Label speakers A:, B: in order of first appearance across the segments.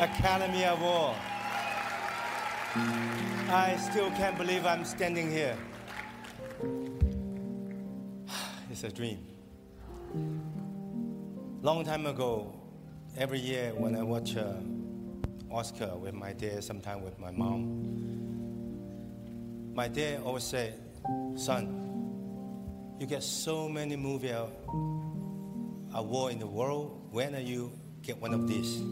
A: Academy Award. I still can't believe I'm standing here. It's a dream. Long time ago, every year when I watch uh, Oscar with my dad, sometimes with my mom, my dad always said, "Son, you get so many movie award in the world. When are you get one of these?"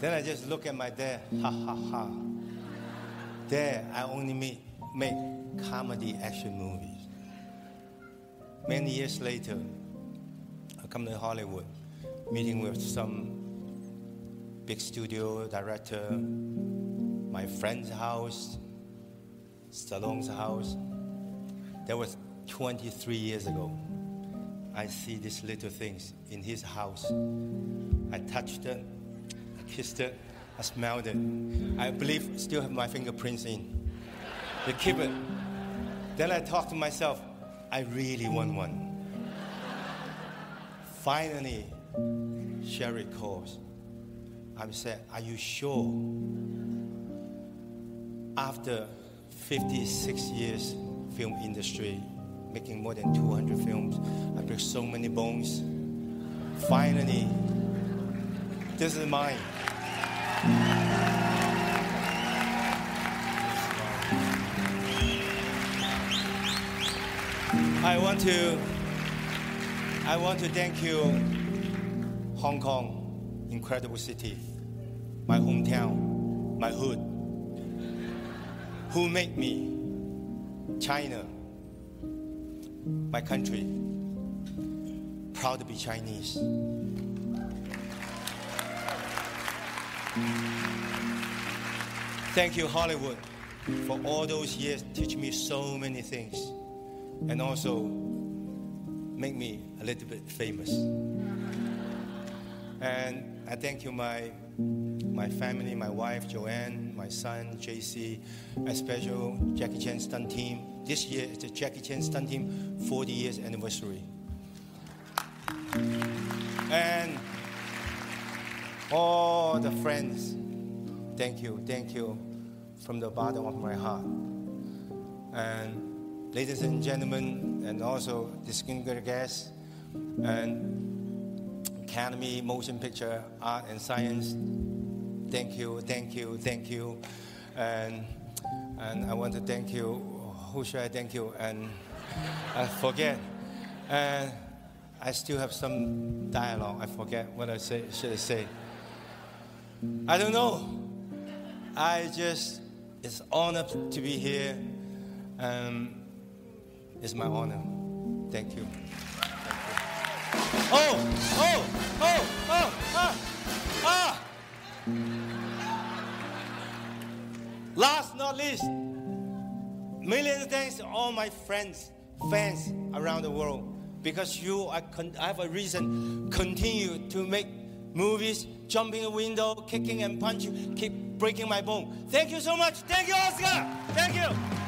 A: Then I just look at my dad, ha ha ha. Dad, I only make, make comedy action movies. Many years later, I come to Hollywood, meeting with some big studio director, my friend's house, Stallone's house. That was 23 years ago. I see these little things in his house. I touch I kissed it, I smelled it. I believe still have my fingerprints in. They keep it. Then I thought to myself, I really want one. Finally, Cheryl calls. I said, Are you sure? After 56 years film industry, making more than 200 films, I break so many bones. Finally, this is mine. I want to I want to thank you Hong Kong, incredible city, my hometown, my hood, who made me China, my country, proud to be Chinese. Thank you, Hollywood, for all those years teach me so many things and also make me a little bit famous. And I thank you, my, my family, my wife, Joanne, my son, Jaycee, a special Jackie Chan stunt team. This year is the Jackie Chan stunt team 40 years anniversary. And all the friends, thank you, thank you from the bottom of my heart. And ladies and gentlemen, and also distinguished guests, and Academy Motion Picture Art and Science, thank you, thank you, thank you. And, and I want to thank you. Who should I thank you? And I forget. And I still have some dialogue. I forget what I say, should I say. I don't know. I just, it's honor to be here. Um, it's my honor. Thank you. Thank you. Oh, oh, oh, oh, ah, ah. Last not least, million thanks to all my friends, fans around the world. Because you, con- I have a reason continue to make movies, jumping a window, kicking and punching, keep breaking my bone. Thank you so much. Thank you, Oscar. Thank you.